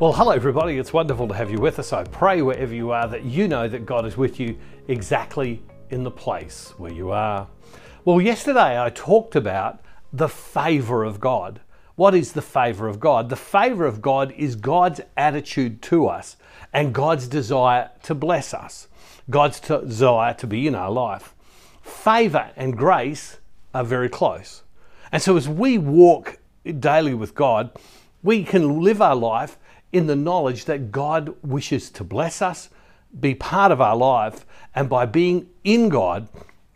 Well, hello, everybody. It's wonderful to have you with us. I pray wherever you are that you know that God is with you exactly in the place where you are. Well, yesterday I talked about the favour of God. What is the favour of God? The favour of God is God's attitude to us and God's desire to bless us, God's desire to be in our life. Favour and grace are very close. And so as we walk daily with God, we can live our life in the knowledge that God wishes to bless us, be part of our life, and by being in God,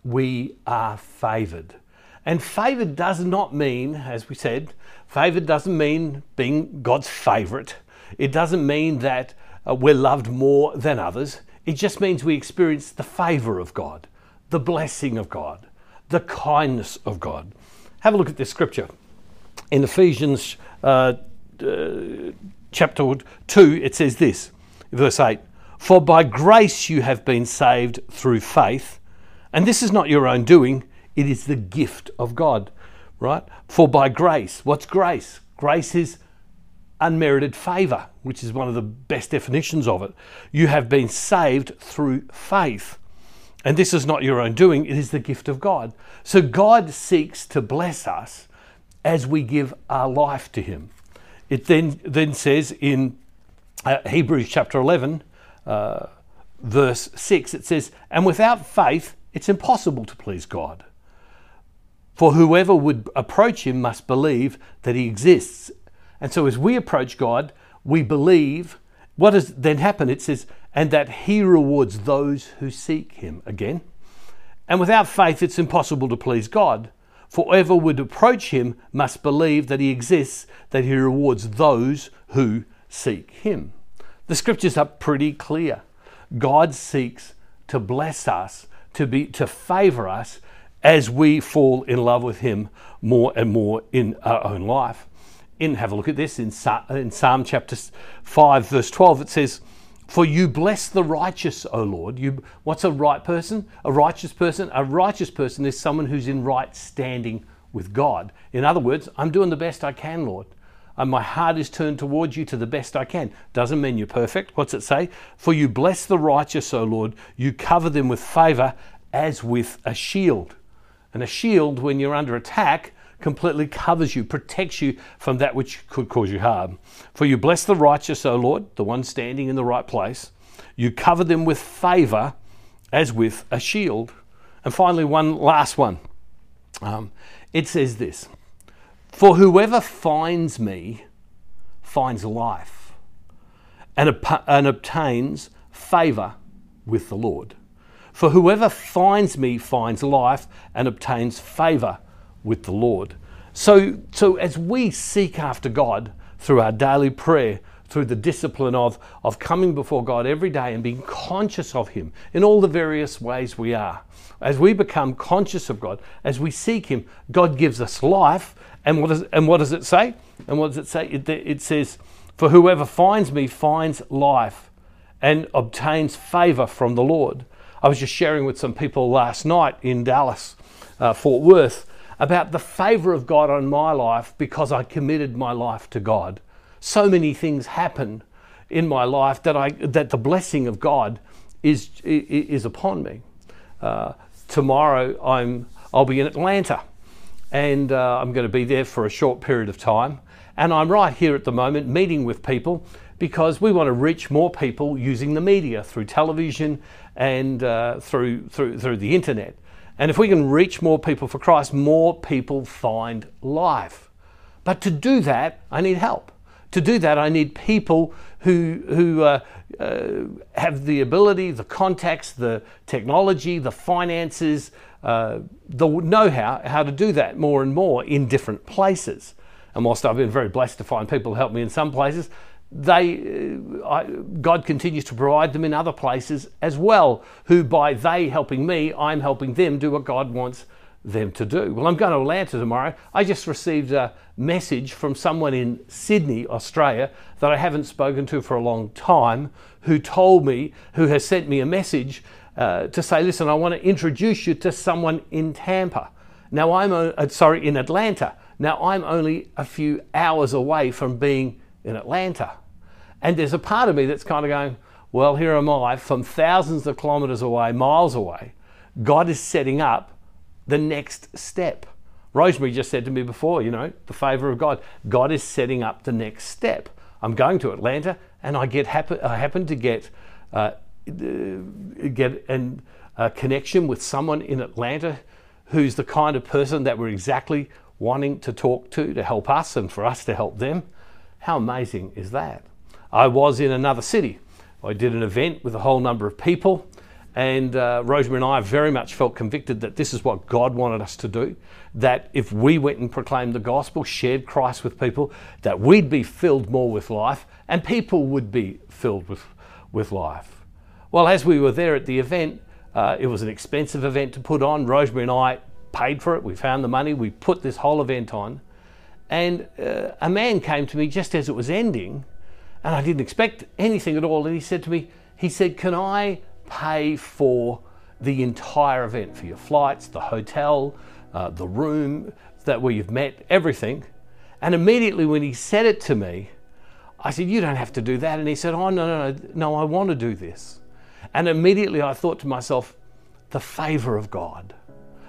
we are favored. And favored does not mean, as we said, favored doesn't mean being God's favorite. It doesn't mean that uh, we're loved more than others. It just means we experience the favor of God, the blessing of God, the kindness of God. Have a look at this scripture in Ephesians uh, uh, chapter 2, it says this, verse 8 For by grace you have been saved through faith, and this is not your own doing, it is the gift of God, right? For by grace, what's grace? Grace is unmerited favour, which is one of the best definitions of it. You have been saved through faith. And this is not your own doing, it is the gift of God. So God seeks to bless us as we give our life to Him. It then, then says in uh, Hebrews chapter 11, uh, verse 6, it says, And without faith, it's impossible to please God. For whoever would approach him must believe that he exists. And so as we approach God, we believe. What does then happen? It says, and that he rewards those who seek him again. And without faith, it's impossible to please God. For whoever would approach him must believe that he exists, that he rewards those who seek him. The scriptures are pretty clear. God seeks to bless us, to be to favor us as we fall in love with him more and more in our own life. In have a look at this in, in Psalm chapter 5 verse 12 it says for you bless the righteous, O Lord. You, what's a right person? A righteous person? A righteous person is someone who's in right standing with God. In other words, I'm doing the best I can, Lord. And my heart is turned towards you to the best I can. Doesn't mean you're perfect. What's it say? For you bless the righteous, O Lord. You cover them with favor as with a shield. And a shield, when you're under attack, completely covers you, protects you from that which could cause you harm. For you bless the righteous, O Lord, the one standing in the right place. You cover them with favor as with a shield. And finally, one last one. Um, it says this For whoever finds me finds life and, and obtains favor with the Lord. For whoever finds me finds life and obtains favor with the Lord. So, so as we seek after God through our daily prayer, through the discipline of, of coming before God every day and being conscious of Him in all the various ways we are, as we become conscious of God, as we seek Him, God gives us life. And what does, and what does it say? And what does it say? It, it says, For whoever finds me finds life and obtains favor from the Lord. I was just sharing with some people last night in Dallas, uh, Fort Worth, about the favor of God on my life because I committed my life to God. So many things happen in my life that I that the blessing of God is is upon me. Uh, tomorrow I'm I'll be in Atlanta, and uh, I'm going to be there for a short period of time. And I'm right here at the moment meeting with people because we want to reach more people using the media through television and uh, through through through the internet. And if we can reach more people for Christ, more people find life. But to do that, I need help. To do that, I need people who, who uh, uh, have the ability, the contacts, the technology, the finances, uh, the know how, how to do that more and more in different places. And whilst I've been very blessed to find people help me in some places, they, uh, I, God continues to provide them in other places as well, who by they helping me, I'm helping them do what God wants them to do. Well, I'm going to Atlanta tomorrow. I just received a message from someone in Sydney, Australia, that I haven't spoken to for a long time, who told me, who has sent me a message uh, to say, listen, I want to introduce you to someone in Tampa. Now, I'm, uh, sorry, in Atlanta. Now, I'm only a few hours away from being in Atlanta. And there's a part of me that's kind of going, well, here am I from thousands of kilometers away, miles away. God is setting up the next step. Rosemary just said to me before, you know, the favor of God. God is setting up the next step. I'm going to Atlanta, and I get happen, I happen to get uh, get an, a connection with someone in Atlanta who's the kind of person that we're exactly wanting to talk to to help us and for us to help them. How amazing is that? I was in another city. I did an event with a whole number of people. And uh, Rosemary and I very much felt convicted that this is what God wanted us to do. That if we went and proclaimed the gospel, shared Christ with people, that we'd be filled more with life and people would be filled with, with life. Well, as we were there at the event, uh, it was an expensive event to put on. Rosemary and I paid for it. We found the money. We put this whole event on. And uh, a man came to me just as it was ending, and I didn't expect anything at all. And he said to me, he said, Can I pay for the entire event for your flights, the hotel, uh, the room that where you've met, everything. And immediately when he said it to me, I said, You don't have to do that. And he said, Oh, no, no, no, no, I want to do this. And immediately I thought to myself, The favor of God.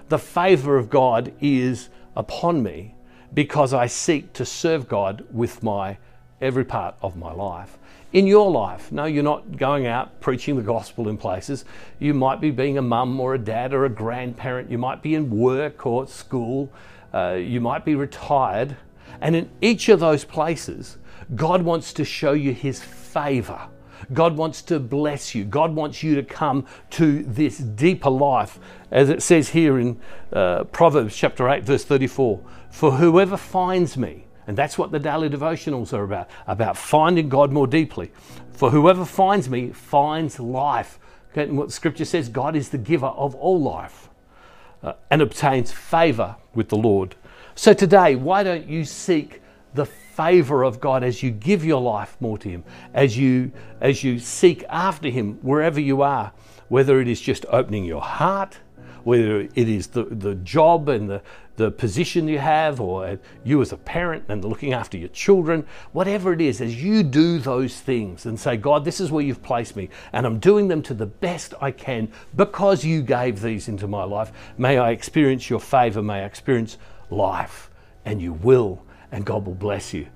The favor of God is upon me because I seek to serve God with my every part of my life in your life. No, you're not going out preaching the gospel in places. You might be being a mum or a dad or a grandparent. You might be in work or at school. Uh, you might be retired. And in each of those places, God wants to show you his favor. God wants to bless you. God wants you to come to this deeper life, as it says here in uh, Proverbs chapter 8, verse 34 For whoever finds me, and that's what the daily devotionals are about, about finding God more deeply. For whoever finds me finds life. Okay, and what scripture says, God is the giver of all life uh, and obtains favor with the Lord. So today, why don't you seek the favor of God as you give your life more to Him, as you, as you seek after Him wherever you are, whether it is just opening your heart, whether it is the, the job and the, the position you have, or you as a parent and looking after your children, whatever it is, as you do those things and say, God, this is where you've placed me, and I'm doing them to the best I can because you gave these into my life, may I experience your favor, may I experience life, and you will, and God will bless you.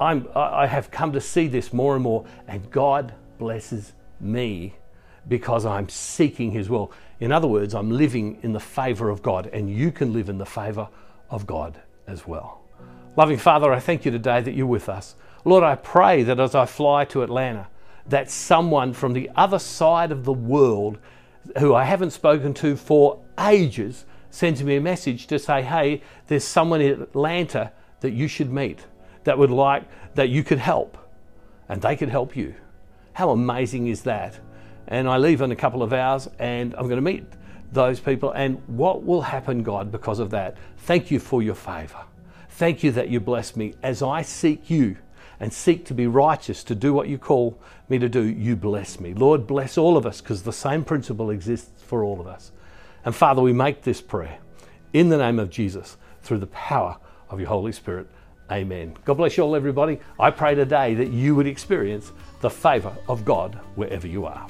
I'm, I have come to see this more and more, and God blesses me because I'm seeking His will. In other words, I'm living in the favor of God, and you can live in the favor of God as well. Loving Father, I thank you today that you're with us. Lord, I pray that as I fly to Atlanta, that someone from the other side of the world who I haven't spoken to for ages sends me a message to say, hey, there's someone in Atlanta that you should meet that would like, that you could help, and they could help you. How amazing is that? And I leave in a couple of hours and I'm going to meet those people. And what will happen, God, because of that? Thank you for your favor. Thank you that you bless me as I seek you and seek to be righteous, to do what you call me to do. You bless me. Lord, bless all of us because the same principle exists for all of us. And Father, we make this prayer in the name of Jesus through the power of your Holy Spirit. Amen. God bless you all, everybody. I pray today that you would experience the favor of God wherever you are.